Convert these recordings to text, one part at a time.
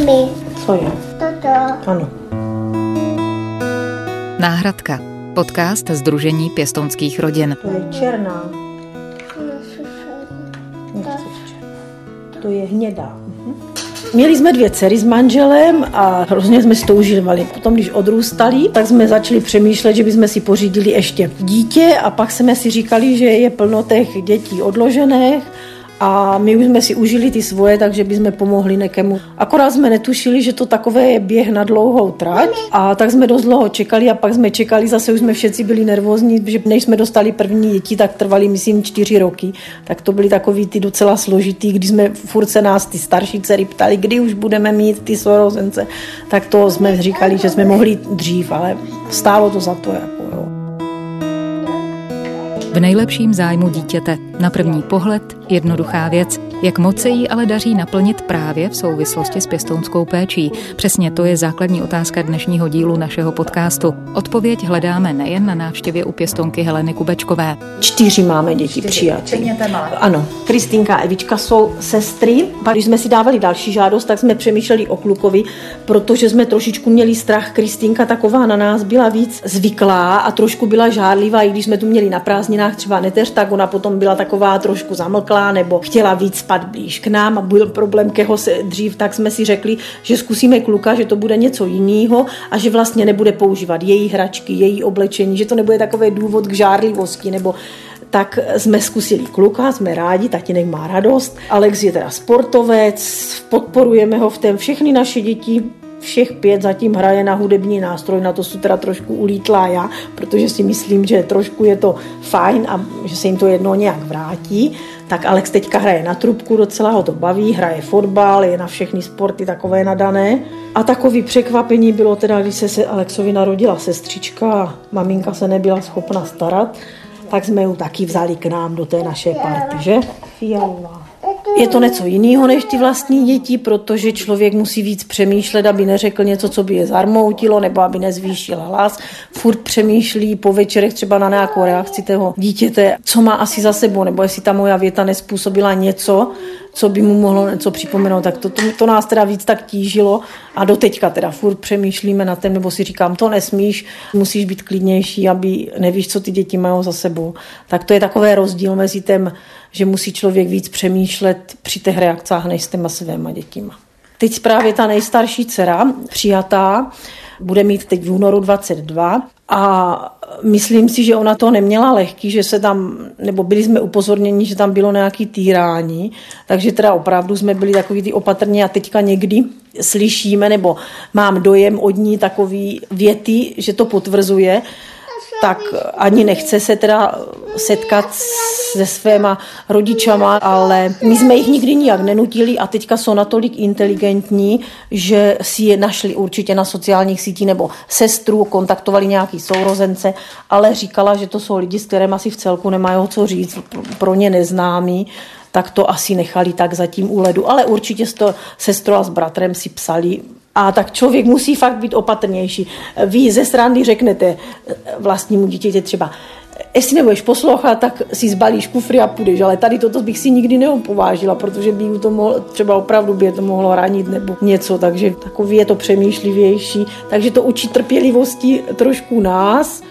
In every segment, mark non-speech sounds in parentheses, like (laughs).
Mami, Co je? toto. Ano. Náhradka. Podcast Združení pěstounských rodin. To je černá. To je hnědá. Mhm. Měli jsme dvě dcery s manželem a hrozně jsme si to užívali. Potom, když odrůstali, tak jsme začali přemýšlet, že bychom si pořídili ještě dítě a pak jsme si říkali, že je plno těch dětí odložených a my už jsme si užili ty svoje, takže bychom pomohli nekému. Akorát jsme netušili, že to takové je běh na dlouhou trať a tak jsme dost dlouho čekali a pak jsme čekali, zase už jsme všetci byli nervózní, že než jsme dostali první děti, tak trvali, myslím, čtyři roky. Tak to byly takový ty docela složitý, když jsme furt se nás ty starší dcery ptali, kdy už budeme mít ty sorozence, tak to jsme říkali, že jsme mohli dřív, ale stálo to za to. Jako. V nejlepším zájmu dítěte. Na první pohled jednoduchá věc. Jak moc se jí ale daří naplnit právě v souvislosti s pěstounskou péčí? Přesně to je základní otázka dnešního dílu našeho podcastu. Odpověď hledáme nejen na návštěvě u pěstounky Heleny Kubečkové. Čtyři máme děti přijaté. Ano, Kristýnka a Evička jsou sestry. Pak, když jsme si dávali další žádost, tak jsme přemýšleli o klukovi, protože jsme trošičku měli strach. Kristýnka taková na nás byla víc zvyklá a trošku byla žádlivá, i když jsme tu měli na prázdninách třeba neteř, tak ona potom byla taková trošku zamlklá nebo chtěla víc spat blíž k nám a byl problém, keho se dřív, tak jsme si řekli, že zkusíme kluka, že to bude něco jiného a že vlastně nebude používat její hračky, její oblečení, že to nebude takový důvod k žárlivosti nebo tak jsme zkusili kluka, jsme rádi, tatínek má radost. Alex je teda sportovec, podporujeme ho v tom. Všechny naše děti všech pět zatím hraje na hudební nástroj, na to jsou teda trošku ulítla já, protože si myslím, že trošku je to fajn a že se jim to jedno nějak vrátí. Tak Alex teďka hraje na trubku, docela ho to baví, hraje fotbal, je na všechny sporty takové nadané. A takový překvapení bylo teda, když se, se Alexovi narodila sestřička a maminka se nebyla schopna starat, tak jsme ju taky vzali k nám do té naše party, že? Fialová. Je to něco jiného než ty vlastní děti, protože člověk musí víc přemýšlet, aby neřekl něco, co by je zarmoutilo, nebo aby nezvýšil hlas. Furt přemýšlí po večerech třeba na nějakou reakci toho dítěte, co má asi za sebou, nebo jestli ta moja věta nespůsobila něco, co by mu mohlo něco připomenout, tak to, to, to nás teda víc tak tížilo a doteďka teda furt přemýšlíme na tom, nebo si říkám, to nesmíš, musíš být klidnější, aby nevíš, co ty děti mají za sebou. Tak to je takový rozdíl mezi tím, že musí člověk víc přemýšlet při těch reakcích než s těma svýma dětima. Teď právě ta nejstarší dcera, přijatá, bude mít teď v únoru 22 a myslím si, že ona to neměla lehký, že se tam, nebo byli jsme upozorněni, že tam bylo nějaký týrání, takže teda opravdu jsme byli takový ty opatrní a teďka někdy slyšíme, nebo mám dojem od ní takový věty, že to potvrzuje, tak ani nechce se teda setkat se svýma rodičama, ale my jsme jich nikdy nijak nenutili a teďka jsou natolik inteligentní, že si je našli určitě na sociálních sítích nebo sestru, kontaktovali nějaký sourozence, ale říkala, že to jsou lidi, s kterými asi v celku nemají co říct, pro ně neznámí, tak to asi nechali tak zatím u ledu. Ale určitě s to sestrou a s bratrem si psali a tak člověk musí fakt být opatrnější. Vy ze strany řeknete vlastnímu dítěti třeba, jestli nebudeš poslouchat, tak si zbalíš kufry a půjdeš, ale tady toto bych si nikdy neopovážila, protože by to mohlo, třeba opravdu by je to mohlo ranit nebo něco, takže takový je to přemýšlivější, takže to učí trpělivosti trošku nás,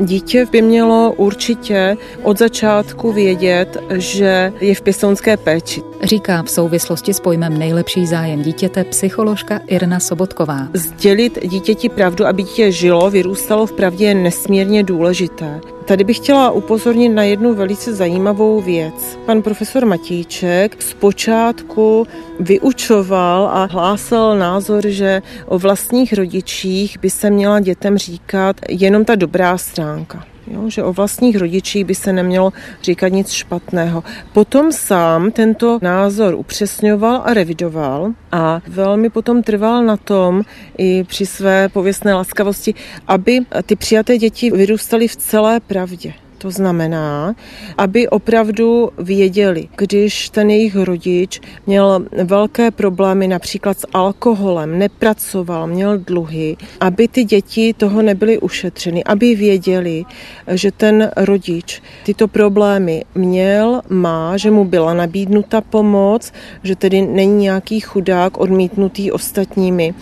Dítě by mělo určitě od začátku vědět, že je v pěstounské péči. Říká v souvislosti s pojmem nejlepší zájem dítěte psycholožka Irna Sobotková. Sdělit dítěti pravdu, aby dítě žilo, vyrůstalo v pravdě je nesmírně důležité. Tady bych chtěla upozornit na jednu velice zajímavou věc. Pan profesor Matíček zpočátku vyučoval a hlásal názor, že o vlastních rodičích by se měla dětem říkat jenom ta dobrá stránka. Jo, že o vlastních rodičích by se nemělo říkat nic špatného. Potom sám tento názor upřesňoval a revidoval a velmi potom trval na tom i při své pověstné laskavosti, aby ty přijaté děti vyrůstaly v celé pravdě. To znamená, aby opravdu věděli, když ten jejich rodič měl velké problémy například s alkoholem, nepracoval, měl dluhy, aby ty děti toho nebyly ušetřeny, aby věděli, že ten rodič tyto problémy měl, má, že mu byla nabídnuta pomoc, že tedy není nějaký chudák odmítnutý ostatními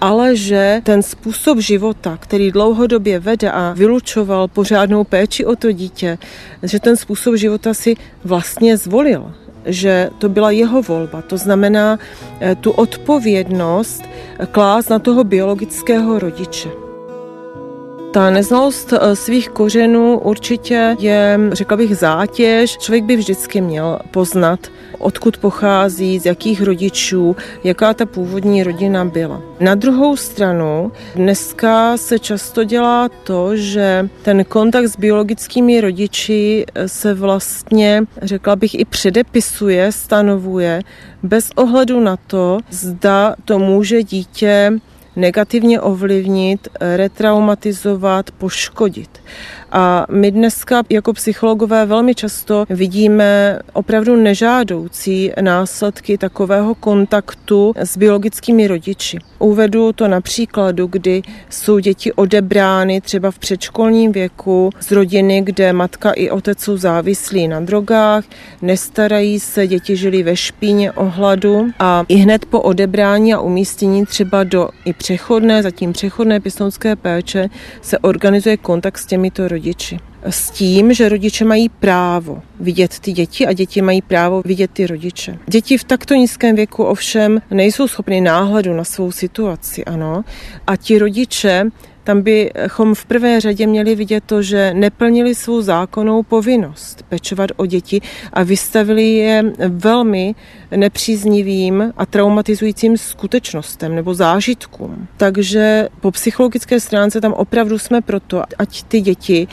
ale že ten způsob života, který dlouhodobě vede a vylučoval pořádnou péči o to dítě, že ten způsob života si vlastně zvolil že to byla jeho volba. To znamená eh, tu odpovědnost klást na toho biologického rodiče. Ta neznalost eh, svých kořenů určitě je, řekla bych, zátěž. Člověk by vždycky měl poznat, odkud pochází, z jakých rodičů, jaká ta původní rodina byla. Na druhou stranu, dneska se často dělá to, že ten kontakt s biologickými rodiči eh, se vlastně, řekla bych, i předepisuje, stanovuje, bez ohledu na to, zda to může dítě negativně ovlivnit, retraumatizovat, poškodit. A my dneska jako psychologové velmi často vidíme opravdu nežádoucí následky takového kontaktu s biologickými rodiči. Uvedu to na příkladu, kdy jsou děti odebrány třeba v předškolním věku z rodiny, kde matka i otec jsou závislí na drogách, nestarají se, děti žili ve špíně ohladu a i hned po odebrání a umístění třeba do i přechodné, zatím přechodné pěstounské péče se organizuje kontakt s těmito rodiči. S tím, že rodiče mají právo vidět ty děti a děti mají právo vidět ty rodiče. Děti v takto nízkém věku ovšem nejsou schopny náhledu na svou situaci, ano. A ti rodiče tam bychom v prvé řadě měli vidět to, že neplnili svou zákonnou povinnost pečovat o děti a vystavili je velmi nepříznivým a traumatizujícím skutečnostem nebo zážitkům. Takže po psychologické stránce tam opravdu jsme proto, ať ty děti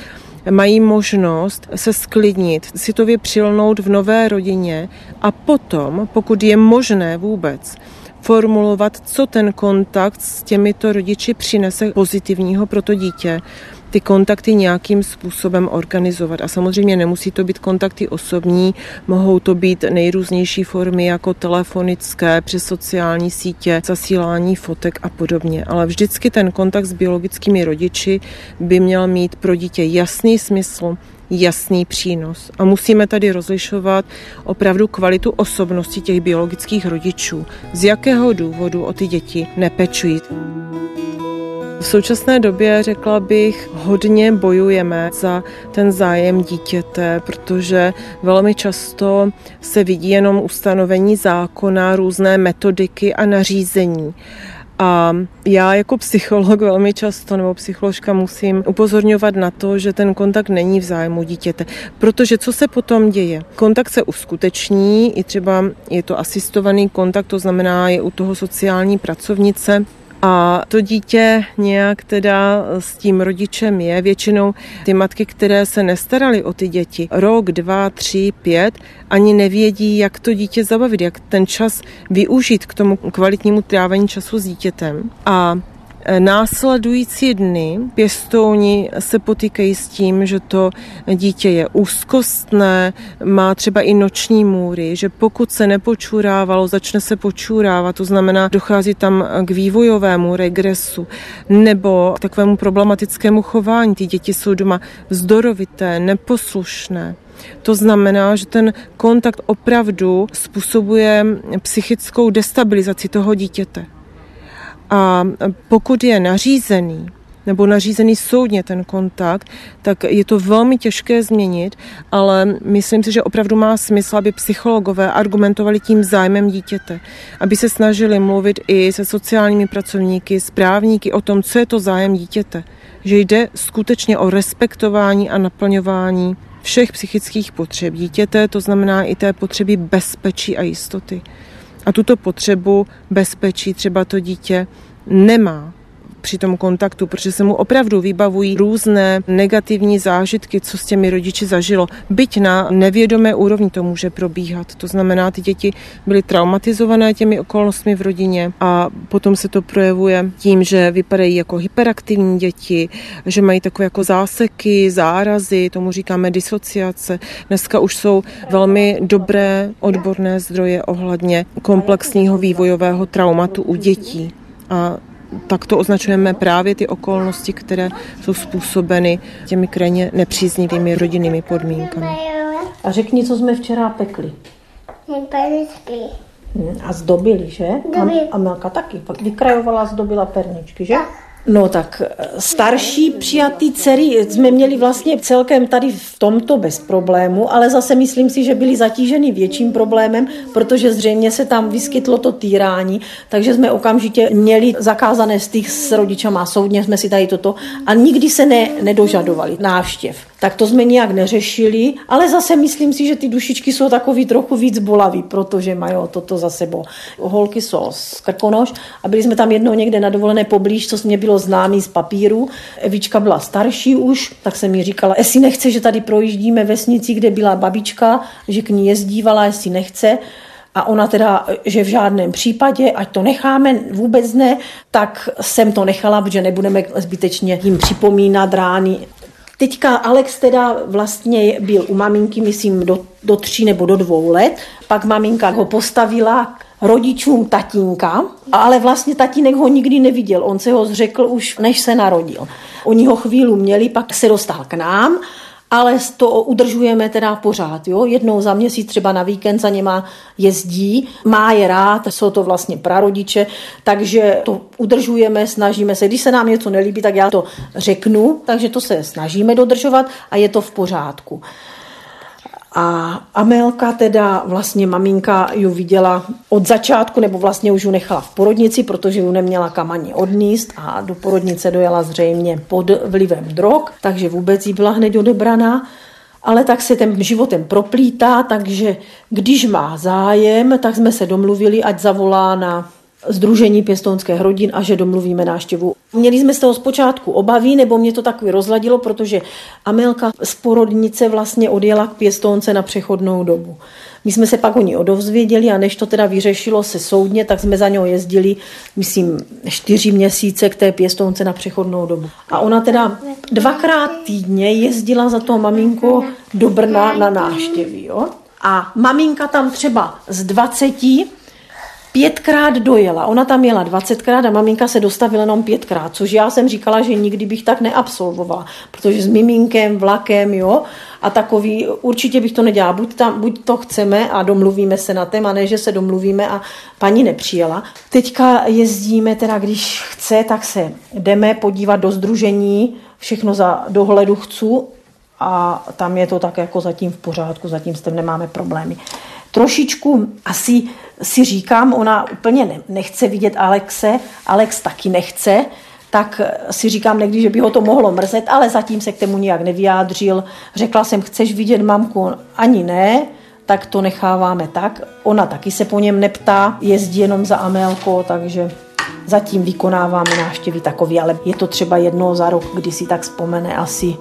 mají možnost se sklidnit, citově přilnout v nové rodině a potom, pokud je možné vůbec, formulovat, co ten kontakt s těmito rodiči přinese pozitivního pro to dítě, ty kontakty nějakým způsobem organizovat. A samozřejmě nemusí to být kontakty osobní, mohou to být nejrůznější formy jako telefonické, přes sociální sítě, zasílání fotek a podobně. Ale vždycky ten kontakt s biologickými rodiči by měl mít pro dítě jasný smysl, jasný přínos. A musíme tady rozlišovat opravdu kvalitu osobnosti těch biologických rodičů. Z jakého důvodu o ty děti nepečují. V současné době řekla bych, hodně bojujeme za ten zájem dítěte, protože velmi často se vidí jenom ustanovení zákona, různé metodiky a nařízení. A já jako psycholog velmi často nebo psycholožka musím upozorňovat na to, že ten kontakt není v zájmu dítěte. Protože co se potom děje? Kontakt se uskuteční, i třeba je to asistovaný kontakt, to znamená je u toho sociální pracovnice, a to dítě nějak teda s tím rodičem je. Většinou ty matky, které se nestaraly o ty děti, rok, dva, tři, pět, ani nevědí, jak to dítě zabavit, jak ten čas využít k tomu kvalitnímu trávení času s dítětem. A Následující dny pěstouni se potýkají s tím, že to dítě je úzkostné, má třeba i noční můry, že pokud se nepočurávalo, začne se počurávat, to znamená, dochází tam k vývojovému regresu nebo k takovému problematickému chování. Ty děti jsou doma vzdorovité, neposlušné. To znamená, že ten kontakt opravdu způsobuje psychickou destabilizaci toho dítěte. A pokud je nařízený, nebo nařízený soudně ten kontakt, tak je to velmi těžké změnit, ale myslím si, že opravdu má smysl, aby psychologové argumentovali tím zájmem dítěte, aby se snažili mluvit i se sociálními pracovníky, s právníky o tom, co je to zájem dítěte. Že jde skutečně o respektování a naplňování všech psychických potřeb dítěte, to znamená i té potřeby bezpečí a jistoty. A tuto potřebu bezpečí třeba to dítě nemá při tom kontaktu, protože se mu opravdu vybavují různé negativní zážitky, co s těmi rodiči zažilo. Byť na nevědomé úrovni to může probíhat. To znamená, ty děti byly traumatizované těmi okolnostmi v rodině a potom se to projevuje tím, že vypadají jako hyperaktivní děti, že mají takové jako záseky, zárazy, tomu říkáme disociace. Dneska už jsou velmi dobré odborné zdroje ohledně komplexního vývojového traumatu u dětí. A tak to označujeme právě ty okolnosti, které jsou způsobeny těmi krajně nepříznivými rodinnými podmínkami. A řekni, co jsme včera pekli. Perničky. Hm, A zdobili, že? A, a Melka taky. Pak vykrajovala a zdobila perničky, že? Tak. No tak eh, starší přijatý dcery jsme měli vlastně celkem tady v tomto bez problému, ale zase myslím si, že byli zatíženi větším problémem, protože zřejmě se tam vyskytlo to týrání, takže jsme okamžitě měli zakázané styk s rodičama, soudně jsme si tady toto a nikdy se ne, nedožadovali návštěv. Tak to jsme nějak neřešili, ale zase myslím si, že ty dušičky jsou takový trochu víc bolavý, protože mají toto za sebou. Holky jsou z Krkonoš a byli jsme tam jednou někde na dovolené poblíž, co mě bylo známý z papíru. Evička byla starší už, tak jsem mi říkala, jestli nechce, že tady projíždíme vesnici, kde byla babička, že k ní jezdívala, jestli nechce. A ona teda, že v žádném případě, ať to necháme, vůbec ne, tak jsem to nechala, protože nebudeme zbytečně jim připomínat rány. Teďka Alex teda vlastně byl u maminky, myslím, do, do tří nebo do dvou let. Pak maminka ho postavila rodičům tatínka, ale vlastně tatínek ho nikdy neviděl. On se ho zřekl už, než se narodil. Oni ho chvíli měli, pak se dostal k nám, ale to udržujeme teda pořád. Jo? Jednou za měsíc třeba na víkend za něma jezdí, má je rád, jsou to vlastně prarodiče, takže to udržujeme, snažíme se. Když se nám něco nelíbí, tak já to řeknu, takže to se snažíme dodržovat a je to v pořádku. A Amelka teda, vlastně maminka ju viděla od začátku, nebo vlastně už ju nechala v porodnici, protože ju neměla kam ani odníst a do porodnice dojela zřejmě pod vlivem drog, takže vůbec jí byla hned odebraná. Ale tak se ten životem proplítá, takže když má zájem, tak jsme se domluvili, ať zavolá na Združení pěstounských rodin a že domluvíme náštěvu. Měli jsme z toho zpočátku obavy, nebo mě to takový rozladilo, protože Amelka z porodnice vlastně odjela k pěstounce na přechodnou dobu. My jsme se pak o ní odovzvěděli a než to teda vyřešilo se soudně, tak jsme za něho jezdili, myslím, čtyři měsíce k té pěstounce na přechodnou dobu. A ona teda dvakrát týdně jezdila za to maminko do Brna na náštěvy. Jo? A maminka tam třeba z 20 pětkrát dojela. Ona tam jela dvacetkrát a maminka se dostavila jenom pětkrát, což já jsem říkala, že nikdy bych tak neabsolvovala, protože s miminkem, vlakem, jo, a takový, určitě bych to nedělala. Buď, tam, buď to chceme a domluvíme se na tém, a ne, že se domluvíme a paní nepřijela. Teďka jezdíme, teda když chce, tak se jdeme podívat do združení, všechno za dohledu chci a tam je to tak jako zatím v pořádku, zatím s tím nemáme problémy. Trošičku asi si říkám, ona úplně ne, nechce vidět Alexe, Alex taky nechce, tak si říkám někdy, že by ho to mohlo mrzet, ale zatím se k tomu nijak nevyjádřil. Řekla jsem, chceš vidět mamku? Ani ne, tak to necháváme tak. Ona taky se po něm neptá, jezdí jenom za Amelko, takže zatím vykonáváme návštěvy takový, ale je to třeba jednou za rok, kdy si tak vzpomene asi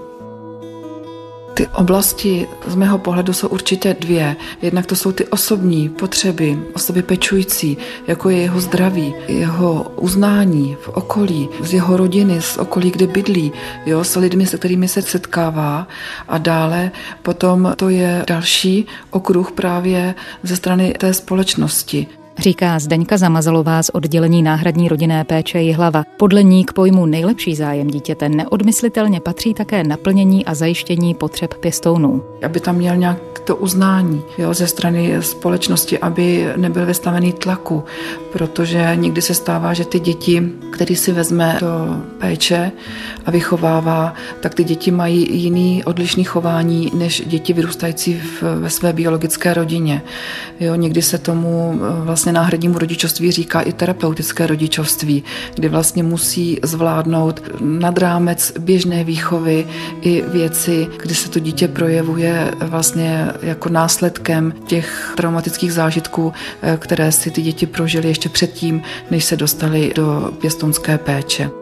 ty oblasti z mého pohledu jsou určitě dvě. Jednak to jsou ty osobní potřeby, osoby pečující, jako je jeho zdraví, jeho uznání v okolí, z jeho rodiny, z okolí, kde bydlí, jo, s lidmi, se kterými se setkává. A dále potom to je další okruh právě ze strany té společnosti. Říká Zdeňka Zamazalová z oddělení náhradní rodinné péče Jihlava. Podle ní k pojmu nejlepší zájem dítěte neodmyslitelně patří také naplnění a zajištění potřeb pěstounů. Aby tam měl nějak to uznání jo, ze strany společnosti, aby nebyl vystavený tlaku, protože někdy se stává, že ty děti, který si vezme do péče a vychovává, tak ty děti mají jiný odlišný chování než děti vyrůstající v, ve své biologické rodině. Jo, někdy se tomu vlastně náhradnímu rodičovství říká i terapeutické rodičovství, kdy vlastně musí zvládnout nad rámec běžné výchovy i věci, kdy se to dítě projevuje vlastně jako následkem těch traumatických zážitků, které si ty děti prožily ještě předtím, než se dostali do pěstounské péče.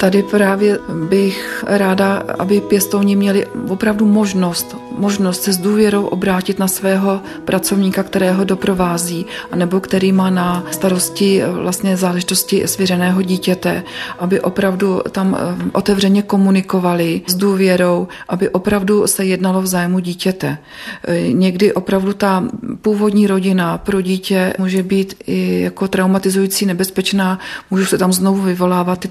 Tady právě bych ráda, aby pěstouni měli opravdu možnost, možnost se s důvěrou obrátit na svého pracovníka, kterého doprovází, anebo který má na starosti vlastně záležitosti svěřeného dítěte, aby opravdu tam eh, otevřeně komunikovali s důvěrou, aby opravdu se jednalo v zájmu dítěte. Eh, někdy opravdu ta původní rodina pro dítě může být i jako traumatizující, nebezpečná, můžou se tam znovu vyvolávat ty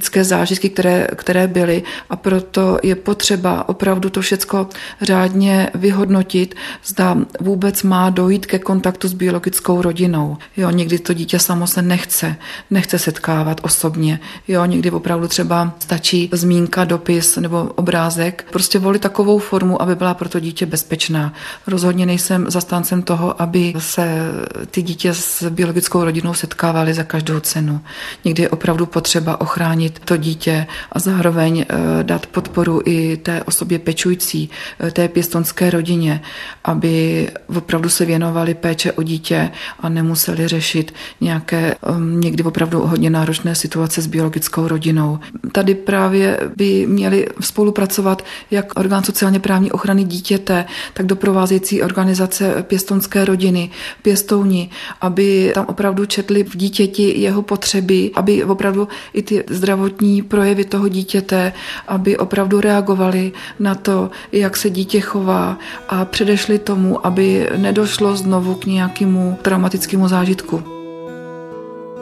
traumatické zážitky, které, které byly a proto je potřeba opravdu to všecko řádně vyhodnotit, zda vůbec má dojít ke kontaktu s biologickou rodinou. Jo, někdy to dítě samo se nechce, nechce setkávat osobně. Jo, někdy opravdu třeba stačí zmínka, dopis nebo obrázek. Prostě volit takovou formu, aby byla pro to dítě bezpečná. Rozhodně nejsem zastáncem toho, aby se ty dítě s biologickou rodinou setkávaly za každou cenu. Někdy je opravdu potřeba ochránit to dítě a zároveň eh, dát podporu i té osobě pečující, eh, té pěstonské rodině, aby opravdu se věnovali péče o dítě a nemuseli řešit nějaké ehm, někdy opravdu hodně náročné situace s biologickou rodinou. Tady právě by měli spolupracovat jak orgán sociálně právní ochrany dítěte, tak doprovázející organizace pěstonské rodiny, pěstouni, aby tam opravdu četli v dítěti jeho potřeby, aby opravdu i ty zdravotní projevy toho dítěte, aby opravdu reagovali na to, jak se dítě chová a předešli tomu, aby nedošlo znovu k nějakému traumatickému zážitku.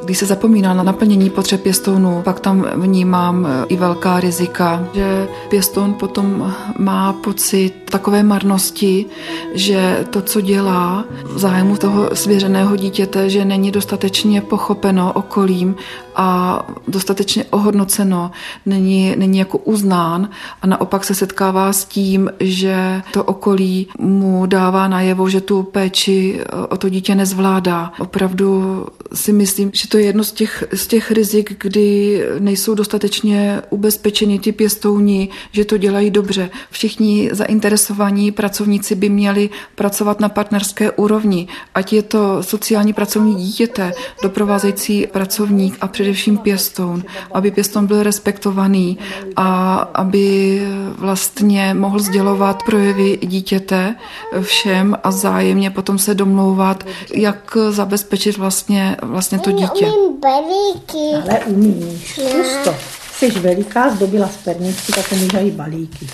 Když se zapomíná na naplnění potřeb pěstounů, pak tam vnímám e, i velká rizika, že pěstoun potom má pocit takové marnosti, že to, co dělá v zájmu toho svěřeného dítěte, že není dostatečně pochopeno okolím a dostatečně ohodnoceno, není, není jako uznán a naopak se setkává s tím, že to okolí mu dává najevo, že tu péči o to dítě nezvládá. Opravdu si myslím, že to je jedno z těch, z těch rizik, kdy nejsou dostatečně ubezpečeni ty pěstouni, že to dělají dobře. Všichni zainteresovaní pracovníci by měli pracovat na partnerské úrovni, ať je to sociální pracovní dítěte, doprovázející pracovník a především pěstoun, aby pěstoun byl respektovaný a aby vlastně mohl sdělovat projevy dítěte všem a zájemně potom se domlouvat, jak zabezpečit vlastně, vlastně to dítě. Umím balíky. Ale umíš. To. Jsi veliká, zdobila sperničky, tak umíš i balíky.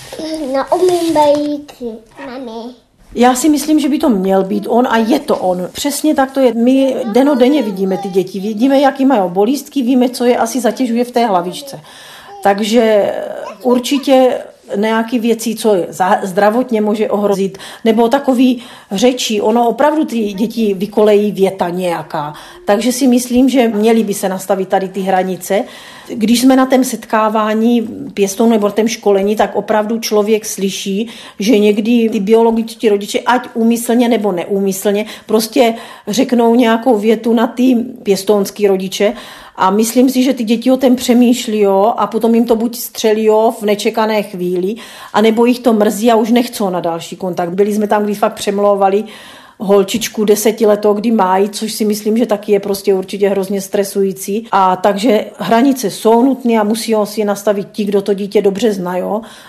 No, umím balíky, mami. Já si myslím, že by to měl být on a je to on. Přesně tak to je. My denodenně vidíme ty děti, vidíme, jaký mají bolístky, víme, co je asi zatěžuje v té hlavičce. Takže určitě nějaké věci, co zdravotně může ohrozit, nebo takový řečí. Ono opravdu ty děti vykolejí věta nějaká. Takže si myslím, že měly by se nastavit tady ty hranice. Když jsme na tom setkávání pěstou nebo tém školení, tak opravdu člověk slyší, že někdy ty biologičtí rodiče, ať úmyslně nebo neúmyslně, prostě řeknou nějakou větu na ty pěstounský rodiče a myslím si, že ty děti o tom přemýšlí jo, a potom jim to buď střelí jo, v nečekané chvíli, anebo jich to mrzí a už nechcou na další kontakt. Byli jsme tam, kdy fakt přemlouvali holčičku desetiletou, kdy mají, což si myslím, že taky je prostě určitě hrozně stresující. A takže hranice jsou nutné a musí si je nastavit ti, kdo to dítě dobře znají,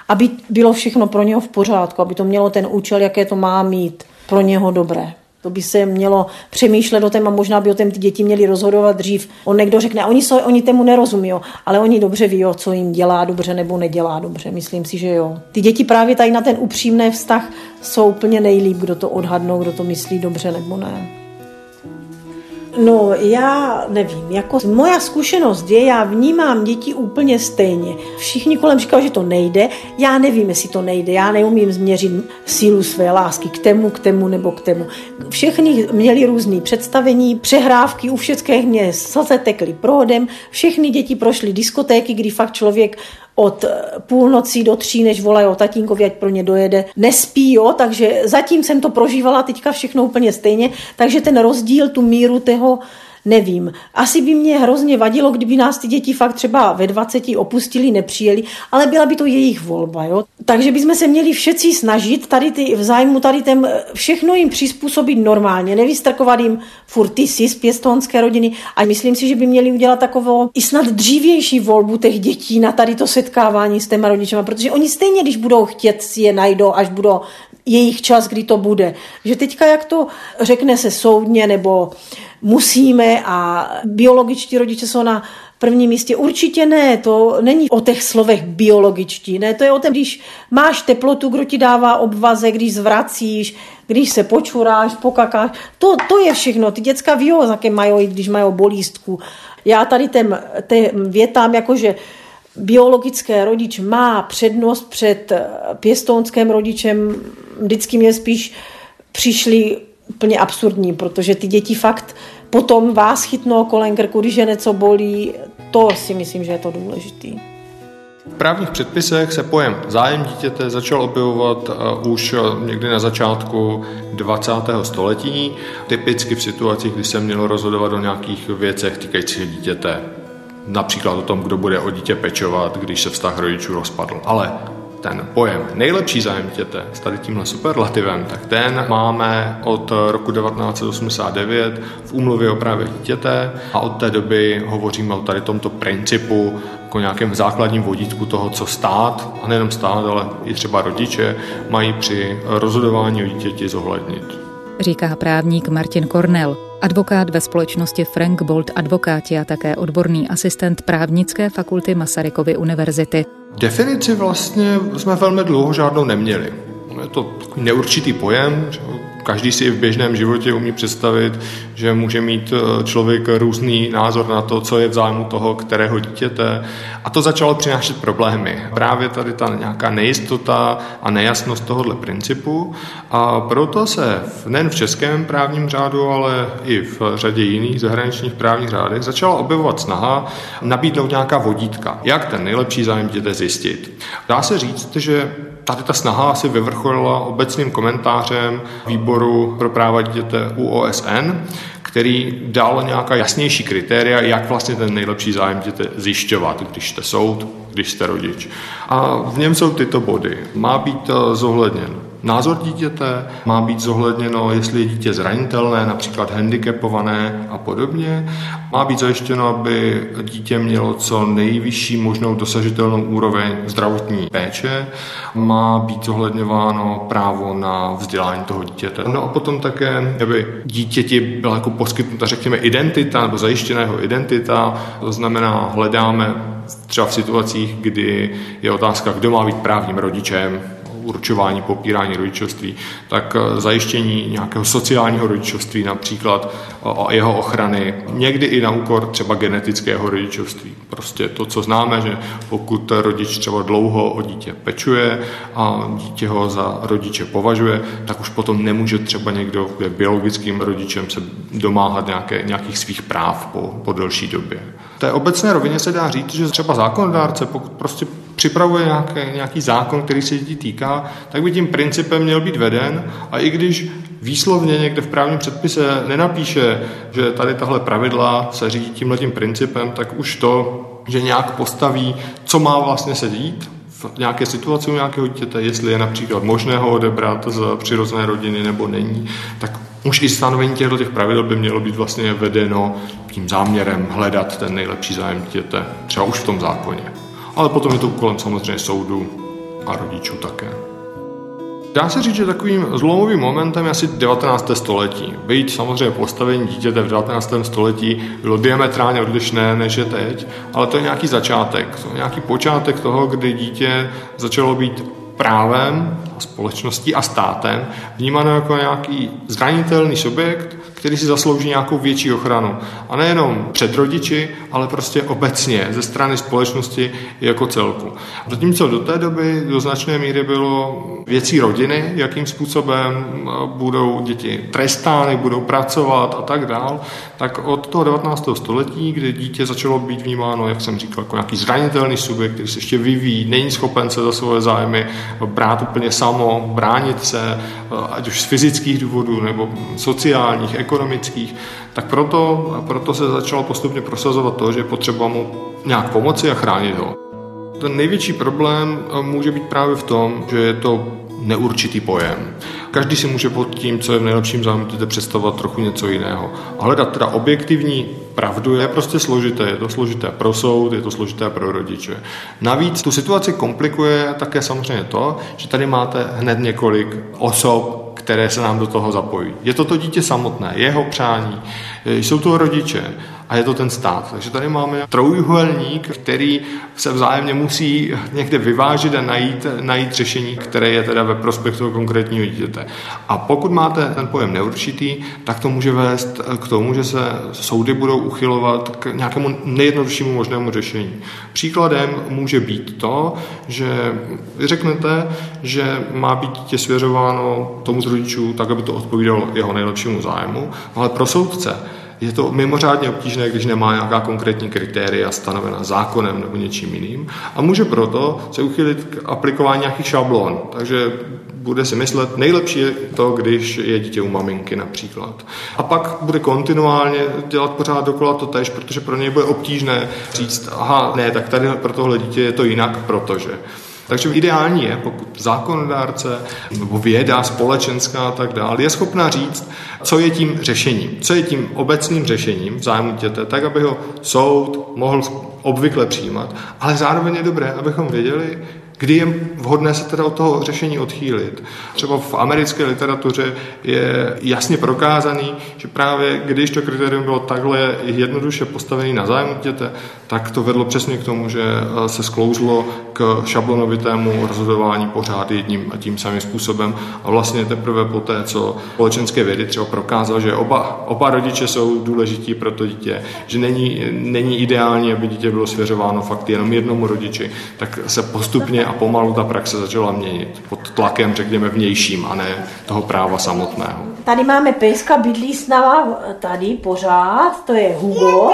aby bylo všechno pro něho v pořádku, aby to mělo ten účel, jaké to má mít pro něho dobré. To by se mělo přemýšlet o tom a možná by o tom ty děti měly rozhodovat dřív. On někdo řekne, oni, so, oni tomu nerozumí, ale oni dobře ví, co jim dělá dobře nebo nedělá dobře. Myslím si, že jo. Ty děti právě tady na ten upřímný vztah jsou úplně nejlíp, kdo to odhadnou, kdo to myslí dobře nebo ne. No, já nevím, jako moja zkušenost je, já vnímám děti úplně stejně. Všichni kolem říkají, že to nejde, já nevím, jestli to nejde, já neumím změřit sílu své lásky k tému, k tému nebo k tému. Všechny měli různé představení, přehrávky, u všech mě slze tekly prohodem, všechny děti prošly diskotéky, kdy fakt člověk od eh, půlnoci do tří, než volají o tatínkovi, ať pro ně dojede, nespí, jo, takže zatím jsem to prožívala teďka všechno úplně stejně, takže ten rozdíl, tu míru toho nevím. Asi by mě hrozně vadilo, kdyby nás ty děti fakt třeba ve 20 opustili, nepřijeli, ale byla by to jejich volba. Jo? Takže bychom se měli všetci snažit tady ty, v zájmu tady ten, všechno jim přizpůsobit normálně, nevystrkovat jim furt ty si z pěstonské rodiny a myslím si, že by měli udělat takovou i snad dřívější volbu těch dětí na tady to setkávání s těma rodičema, protože oni stejně, když budou chtět, si je najdou, až budou jejich čas, kdy to bude. Že teďka, jak to řekne se soudně, nebo musíme a biologičtí rodiče jsou na prvním místě. Určitě ne, to není o těch slovech biologičtí, ne, to je o tom, když máš teplotu, kdo ti dává obvaze, když zvracíš, když se počuráš, pokakáš, to, to je všechno. Ty děcka ví, jaké mají, když mají bolístku. Já tady těm, těm větám, jakože biologické rodič má přednost před pěstounským rodičem, vždycky mě spíš přišli úplně absurdní, protože ty děti fakt potom vás chytnou kolem krku, když je něco bolí, to si myslím, že je to důležitý. V právních předpisech se pojem zájem dítěte začal objevovat uh, už uh, někdy na začátku 20. století, typicky v situacích, kdy se mělo rozhodovat o nějakých věcech týkajících dítěte. Například o tom, kdo bude o dítě pečovat, když se vztah rodičů rozpadl. Ale ten pojem nejlepší zájem dítěte s tady tímhle superlativem, tak ten máme od roku 1989 v úmluvě o právě dítěte a od té doby hovoříme o tady tomto principu jako nějakém základním vodítku toho, co stát, a nejenom stát, ale i třeba rodiče, mají při rozhodování o dítěti zohlednit. Říká právník Martin Kornel, advokát ve společnosti Frank Bolt Advokáti a také odborný asistent právnické fakulty Masarykovy univerzity. Definici vlastně jsme velmi dlouho žádnou neměli. Je to neurčitý pojem, každý si v běžném životě umí představit, že může mít eh, člověk různý názor na to, co je v zájmu toho, kterého dítěte. A to začalo přinášet problémy. Právě tady ta nějaká nejistota a nejasnost tohohle principu. A proto se nejen v českém právním řádu, ale i v řadě jiných zahraničních právních řádech začala objevovat snaha nabídnout nějaká vodítka, jak ten nejlepší zájem dítěte zjistit. Dá se říct, že Tady ta snaha asi vyvrcholila obecným komentářem výboru pro práva dítěte u OSN, který dal nějaká jasnější kritéria, jak vlastně ten nejlepší zájem dítěte zjišťovat, když jste soud, když jste rodič. A v něm jsou tyto body. Má být eh, zohledněn názor dítěte, má být zohledněno, jestli je dítě zranitelné, například handicapované a podobně. Má být zajištěno, aby dítě mělo co nejvyšší možnou dosažitelnou úroveň zdravotní péče. Má být zohledňováno právo na vzdělání toho dítěte. No a potom také, aby dítěti byla jako poskytnuta, řekněme, identita nebo zajištěného identita. To znamená, hledáme třeba v situacích, kdy je otázka, kdo má být právním rodičem, určování, popírání rodičovství, tak eh, zajištění nějakého sociálního rodičovství, například o jeho ochrany, někdy i na úkor třeba genetického rodičovství. Prostě to, co známe, že pokud rodič třeba dlouho o dítě pečuje a dítě ho za rodiče považuje, tak už potom nemůže třeba někdo, biologickým rodičem, se domáhat nějaké, nějakých svých práv po, po delší době. V té obecné rovině se dá říct, že třeba zákonodárce, pokud prostě připravuje nějaký, nějaký zákon, který se dětí týká, tak by tím principem měl být veden. A i když výslovně někde v právním předpise nenapíše, že tady tahle pravidla se řídí tímhletím principem, tak už to, že nějak postaví, co má vlastně se dít v nějaké situaci u nějakého dítěte, jestli je například možné ho odebrat z přirozené rodiny nebo není, tak už i stanovení těchto těch pravidel by mělo být vlastně vedeno tím záměrem hledat ten nejlepší zájem dítěte, třeba už v tom zákoně ale potom je to úkolem samozřejmě soudu a rodičů také. Dá se říct, že takovým zlomovým momentem je asi 19. století. Být samozřejmě postavení dítěte v 19. století bylo diametrálně odlišné než je teď, ale to je nějaký začátek, to je nějaký počátek toho, kdy dítě začalo být právem, společností a státem vnímáno jako nějaký zranitelný subjekt, který si zaslouží nějakou větší ochranu. A nejenom před rodiči, ale prostě obecně ze strany společnosti jako celku. Zatímco do té doby do značné míry bylo věcí rodiny, jakým způsobem budou děti trestány, budou pracovat a tak dál, tak od toho 19. století, kdy dítě začalo být vnímáno, jak jsem říkal, jako nějaký zranitelný subjekt, který se ještě vyvíjí, není schopen se za svoje zájmy brát úplně samo, bránit se, ať už z fyzických důvodů nebo sociálních, ekonomických, ekonomických, tak proto, proto se začalo postupně prosazovat to, že je potřeba mu nějak pomoci a chránit ho. Ten největší problém může být právě v tom, že je to neurčitý pojem. Každý si může pod tím, co je v nejlepším zájmu představovat trochu něco jiného. A hledat teda objektivní pravdu je prostě složité. Je to složité pro soud, je to složité pro rodiče. Navíc tu situaci komplikuje také samozřejmě to, že tady máte hned několik osob, které se nám do toho zapojí. Je to to dítě samotné, jeho přání, jsou to rodiče a je to ten stát. Takže tady máme trojuhelník, který se vzájemně musí někde vyvážit a najít, najít řešení, které je teda ve prospěch toho konkrétního dítěte. A pokud máte ten pojem neurčitý, tak to může vést k tomu, že se soudy budou uchylovat k nějakému nejjednoduššímu možnému řešení. Příkladem může být to, že vy řeknete, že má být dítě svěřováno tomu z rodičů tak, aby to odpovídalo jeho nejlepšímu zájmu, ale pro soudce je to mimořádně obtížné, když nemá nějaká konkrétní kritéria stanovená zákonem nebo něčím jiným a může proto se uchylit k aplikování nějakých šablon. Takže bude si myslet, nejlepší je to, když je dítě u maminky například. A pak bude kontinuálně dělat pořád dokola to tež, protože pro něj bude obtížné říct, aha, ne, tak tady pro tohle dítě je to jinak, protože. Takže ideální je, pokud zákonodárce nebo věda společenská a tak dále je schopna říct, co je tím řešením, co je tím obecným řešením v zájmu dítěte, tak, aby ho soud mohl obvykle přijímat, ale zároveň je dobré, abychom věděli, Kdy je vhodné se teda od toho řešení odchýlit? Třeba v americké literatuře je jasně prokázaný, že právě když to kritérium bylo takhle jednoduše postavené na zájem dítěte, tak to vedlo přesně k tomu, že eh, se sklouzlo k šablonovitému rozhodování pořád jedním a tím samým způsobem. A vlastně teprve po té, co společenské vědy třeba prokázal, že oba, oba rodiče jsou důležití pro to dítě, že není, není ideální, aby dítě bylo svěřováno fakt jenom jednomu rodiči, tak se postupně a pomalu ta praxe začala měnit pod tlakem, řekněme, vnějším a ne toho práva samotného. Tady máme pejska, bydlí s náma tady pořád, to je Hugo.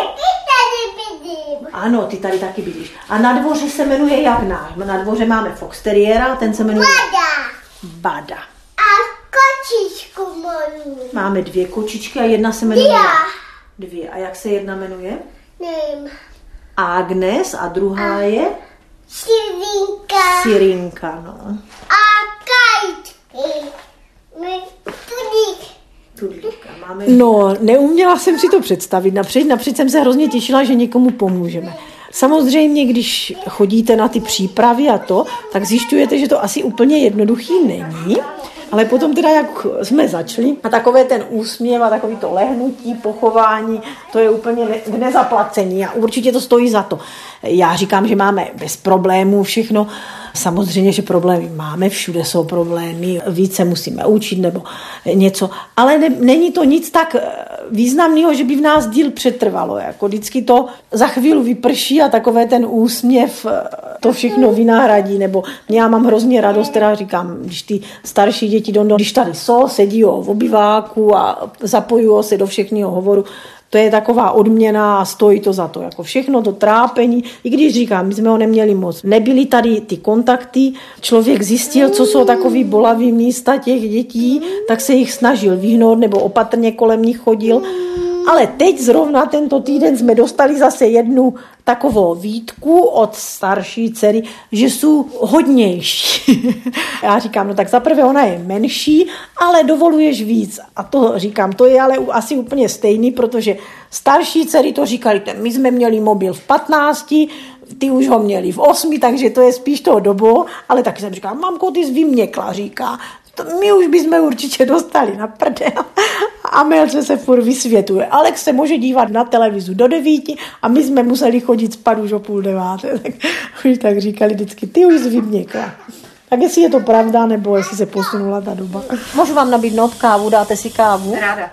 Ano, ty tady taky bydlíš. A na dvoře se jmenuje jak náš? Na dvoře máme Foxteriera, ten se jmenuje... Bada. Bada. A kočičku moju. Máme dvě kočičky a jedna se jmenuje... Dia. Dvě. A jak se jedna jmenuje? Nevím. Agnes a druhá je Sirinka. Sirinka, no. A kajtky. Tudík. Tudlíka. Máme... No, neuměla jsem si to představit. Napřed, napřed jsem se hrozně těšila, že někomu pomůžeme. Samozřejmě, když chodíte na ty přípravy a to, tak zjišťujete, že to asi úplně jednoduchý není. Ale potom teda, jak jsme začali, a takové ten úsměv a takový to lehnutí, pochování, to je úplně v nezaplacení a určitě to stojí za to. Já říkám, že máme bez problémů všechno, Samozřejmě, že problémy máme, všude jsou problémy, více musíme učit nebo něco, ale ne, není to nic tak významného, že by v nás díl přetrvalo. Jako vždycky to za chvíli vyprší a takové ten úsměv eh, to všechno vynahradí, nebo já mám hrozně radost, teda říkám, když ty starší děti, do, když tady jsou, sedí v obyváku a zapojují se do všechního hovoru, to je taková odměna a stojí to za to. Jako všechno to trápení, i když říkám, my jsme ho neměli moc. Nebyly tady ty kontakty, člověk zjistil, co jsou takový bolavý místa těch dětí, tak se jich snažil vyhnout nebo opatrně kolem nich chodil. Ale teď zrovna tento týden jsme dostali zase jednu takovou výtku od starší dcery, že jsou hodnější. (laughs) Já říkám, no tak zaprvé ona je menší, ale dovoluješ víc. A to říkám, to je ale asi úplně stejný, protože starší dcery to říkali, my jsme měli mobil v 15, ty už ho měli v 8, takže to je spíš toho dobu, ale taky jsem říkala, mamko, ty jsi vyměkla, říká, to my už bychom určitě dostali na prdel. A Melce se furt vysvětuje. Alex se může dívat na televizu do devíti a my jsme museli chodit spát už o půl deváté. (laughs) Tak, už tak říkali vždycky, ty už jsi vyměkla. Tak jestli je to pravda, nebo jestli se posunula ta doba. Můžu vám nabídnout kávu, dáte si kávu? Ráda, ráda.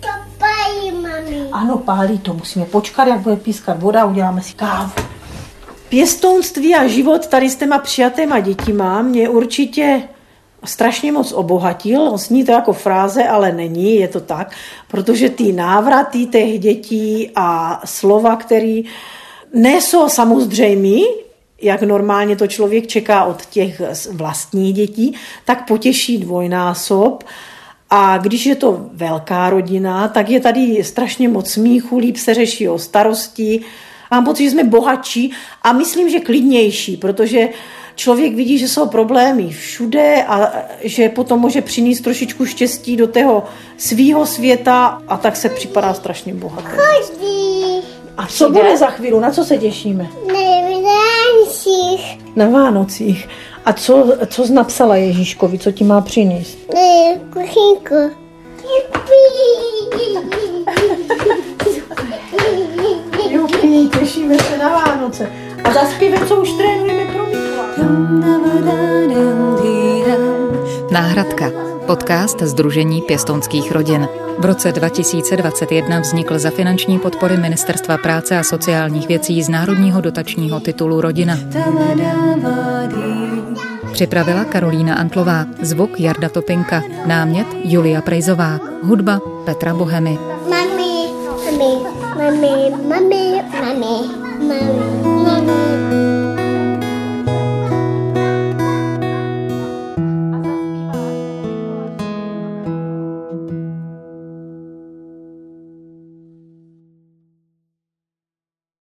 To pají, mami. Ano, pálí to, musíme počkat, jak bude pískat voda, uděláme si kávu. Pěstounství a život tady s těma přijatýma dětima mě určitě strašně moc obohatil. Zní to jako fráze, ale není, je to tak, protože ty návraty těch dětí a slova, které nejsou samozřejmé, jak normálně to člověk čeká od těch vlastních dětí, tak potěší dvojnásob. A když je to velká rodina, tak je tady strašně moc smíchu, líp se řeší o starosti. Mám pocit, že jsme bohatší a myslím, že klidnější, protože člověk vidí, že jsou problémy všude a že potom může přinést trošičku štěstí do toho svýho světa a tak se připadá strašně bohatý. A co bude za chvíli? Na co se těšíme? Na Vánocích. Na Vánocích. A co, co jsi napsala Ježíškovi, co ti má přinést? Kuchynku. Jupi, těšíme se na Vánoce. A zaspívej, co už trénujeme pro Náhradka. Podcast Združení pěstonských rodin. V roce 2021 vznikl za finanční podpory Ministerstva práce a sociálních věcí z Národního dotačního titulu Rodina. Připravila Karolína Antlová, zvuk Jarda Topinka, námět Julia Prejzová, hudba Petra Bohemy. Mami, mami, mami, mami, mami, mami.